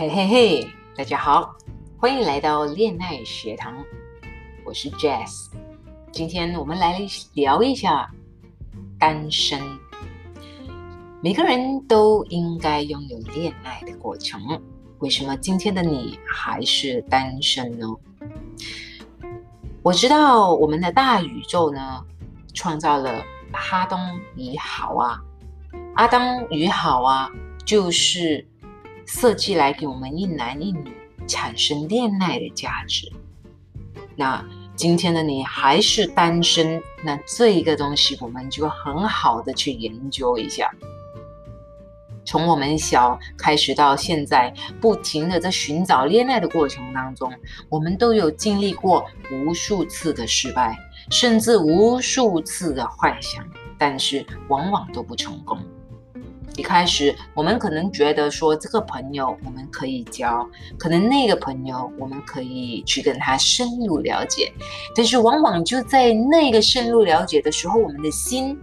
嘿嘿嘿，大家好，欢迎来到恋爱学堂，我是 Jazz。今天我们来聊一下单身。每个人都应该拥有恋爱的过程，为什么今天的你还是单身呢？我知道我们的大宇宙呢，创造了哈当与好啊，阿当与好啊，就是。设计来给我们一男一女产生恋爱的价值。那今天的你还是单身，那这一个东西我们就很好的去研究一下。从我们小开始到现在，不停的在寻找恋爱的过程当中，我们都有经历过无数次的失败，甚至无数次的幻想，但是往往都不成功。一开始，我们可能觉得说这个朋友我们可以交，可能那个朋友我们可以去跟他深入了解，但是往往就在那个深入了解的时候，我们的心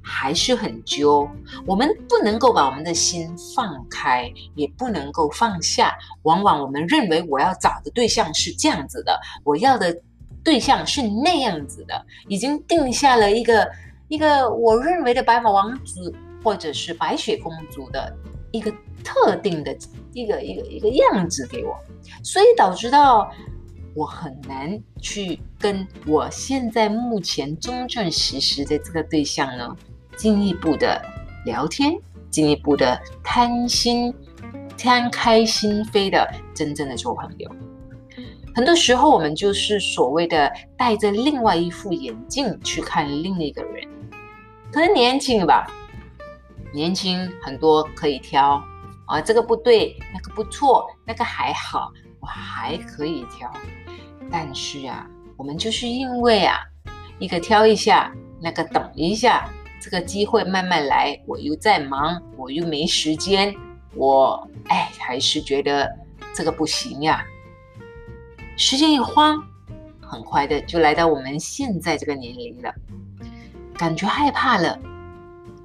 还是很揪，我们不能够把我们的心放开，也不能够放下。往往我们认为我要找的对象是这样子的，我要的对象是那样子的，已经定下了一个一个我认为的白马王子。或者是白雪公主的一个特定的一个一个一个样子给我，所以导致到我很难去跟我现在目前真正实施的这个对象呢进一步的聊天，进一步的贪心贪开心扉的真正的做朋友。很多时候我们就是所谓的戴着另外一副眼镜去看另一个人，可能年轻吧。年轻很多可以挑啊，这个不对，那个不错，那个还好，我还可以挑。但是啊，我们就是因为啊，一个挑一下，那个等一下，这个机会慢慢来，我又在忙，我又没时间，我哎，还是觉得这个不行呀。时间一晃，很快的就来到我们现在这个年龄了，感觉害怕了。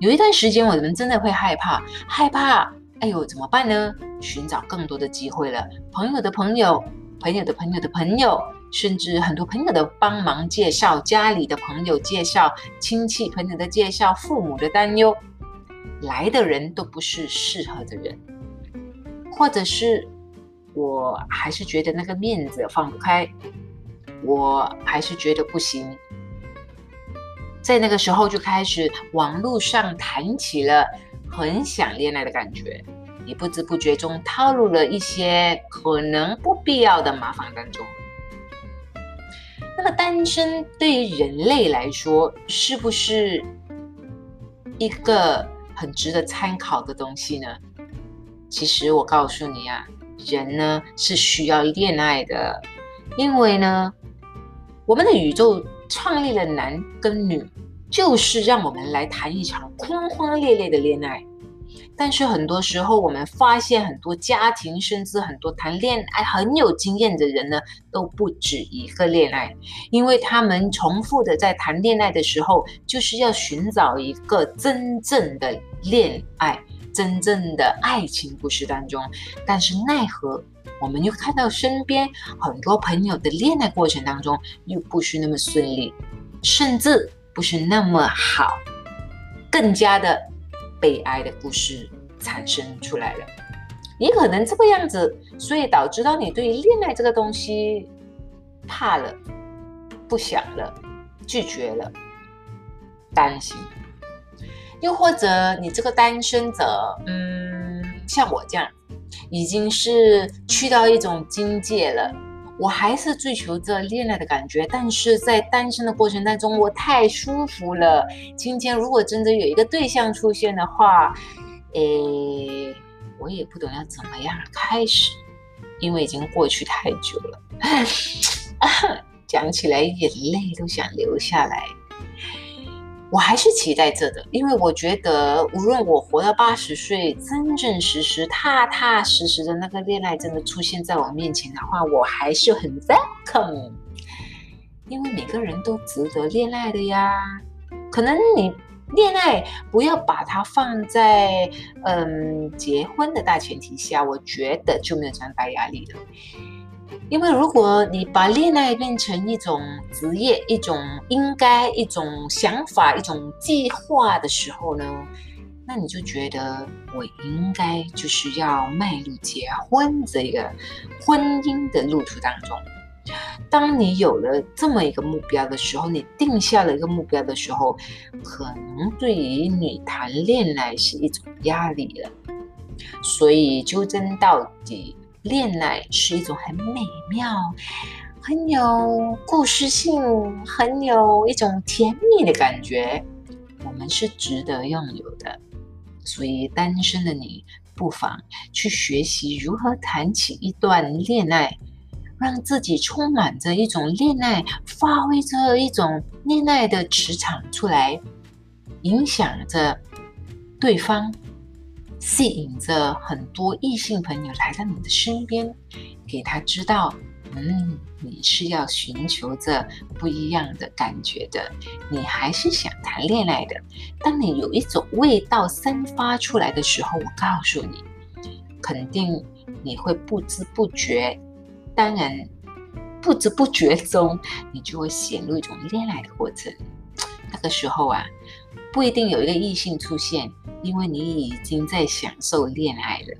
有一段时间，我们真的会害怕，害怕，哎呦，怎么办呢？寻找更多的机会了，朋友的朋友，朋友的朋友的朋友，甚至很多朋友的帮忙介绍，家里的朋友介绍，亲戚朋友的介绍，父母的担忧，来的人都不是适合的人，或者是我还是觉得那个面子放不开，我还是觉得不行。在那个时候就开始网络上谈起了很想恋爱的感觉，你不知不觉中套入了一些可能不必要的麻烦当中。那么单身对于人类来说是不是一个很值得参考的东西呢？其实我告诉你啊，人呢是需要恋爱的，因为呢我们的宇宙。创立了男跟女，就是让我们来谈一场轰轰烈烈的恋爱。但是很多时候，我们发现很多家庭，甚至很多谈恋爱很有经验的人呢，都不止一个恋爱，因为他们重复的在谈恋爱的时候，就是要寻找一个真正的恋爱、真正的爱情故事当中。但是奈何。我们又看到身边很多朋友的恋爱过程当中又不是那么顺利，甚至不是那么好，更加的悲哀的故事产生出来了。也可能这个样子，所以导致到你对于恋爱这个东西怕了、不想了、拒绝了、担心，又或者你这个单身者，嗯，像我这样。已经是去到一种境界了，我还是追求着恋爱的感觉，但是在单身的过程当中，我太舒服了。今天如果真的有一个对象出现的话，诶，我也不懂要怎么样开始，因为已经过去太久了，讲起来眼泪都想流下来。我还是期待着的，因为我觉得，无论我活到八十岁，真真实实、踏踏实实的那个恋爱真的出现在我面前的话，我还是很 welcome。因为每个人都值得恋爱的呀。可能你恋爱不要把它放在嗯结婚的大前提下，我觉得就没有这样大压力了。因为如果你把恋爱变成一种职业、一种应该、一种想法、一种计划的时候呢，那你就觉得我应该就是要迈入结婚这个婚姻的路途当中。当你有了这么一个目标的时候，你定下了一个目标的时候，可能对于你谈恋爱是一种压力了。所以，究真到底，恋爱是一种很美妙、很有故事性、很有一种甜蜜的感觉，我们是值得拥有的。所以，单身的你不妨去学习如何谈起一段恋爱。让自己充满着一种恋爱，发挥着一种恋爱的磁场出来，影响着对方，吸引着很多异性朋友来到你的身边，给他知道，嗯，你是要寻求着不一样的感觉的，你还是想谈恋爱的。当你有一种味道散发出来的时候，我告诉你，肯定你会不知不觉。当然，不知不觉中，你就会陷入一种恋爱的过程。那个时候啊，不一定有一个异性出现，因为你已经在享受恋爱了。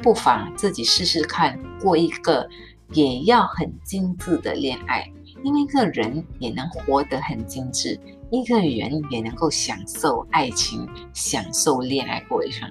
不妨自己试试看，过一个也要很精致的恋爱，因为一个人也能活得很精致。一个人也能够享受爱情，享受恋爱过程。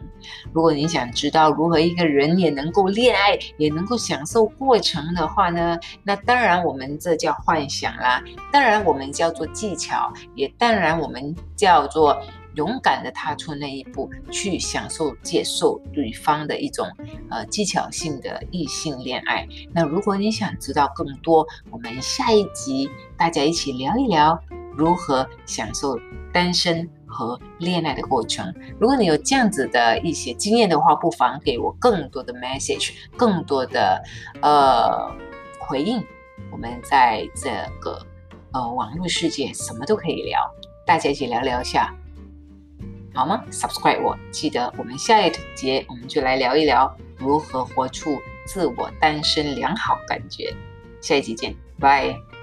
如果你想知道如何一个人也能够恋爱，也能够享受过程的话呢？那当然，我们这叫幻想啦。当然，我们叫做技巧，也当然我们叫做勇敢的踏出那一步，去享受接受对方的一种呃技巧性的异性恋爱。那如果你想知道更多，我们下一集大家一起聊一聊。如何享受单身和恋爱的过程？如果你有这样子的一些经验的话，不妨给我更多的 message，更多的呃回应。我们在这个呃网络世界，什么都可以聊，大家一起聊聊下，好吗？Subscribe 我，记得我们下一节我们就来聊一聊如何活出自我单身良好感觉。下一集见，拜。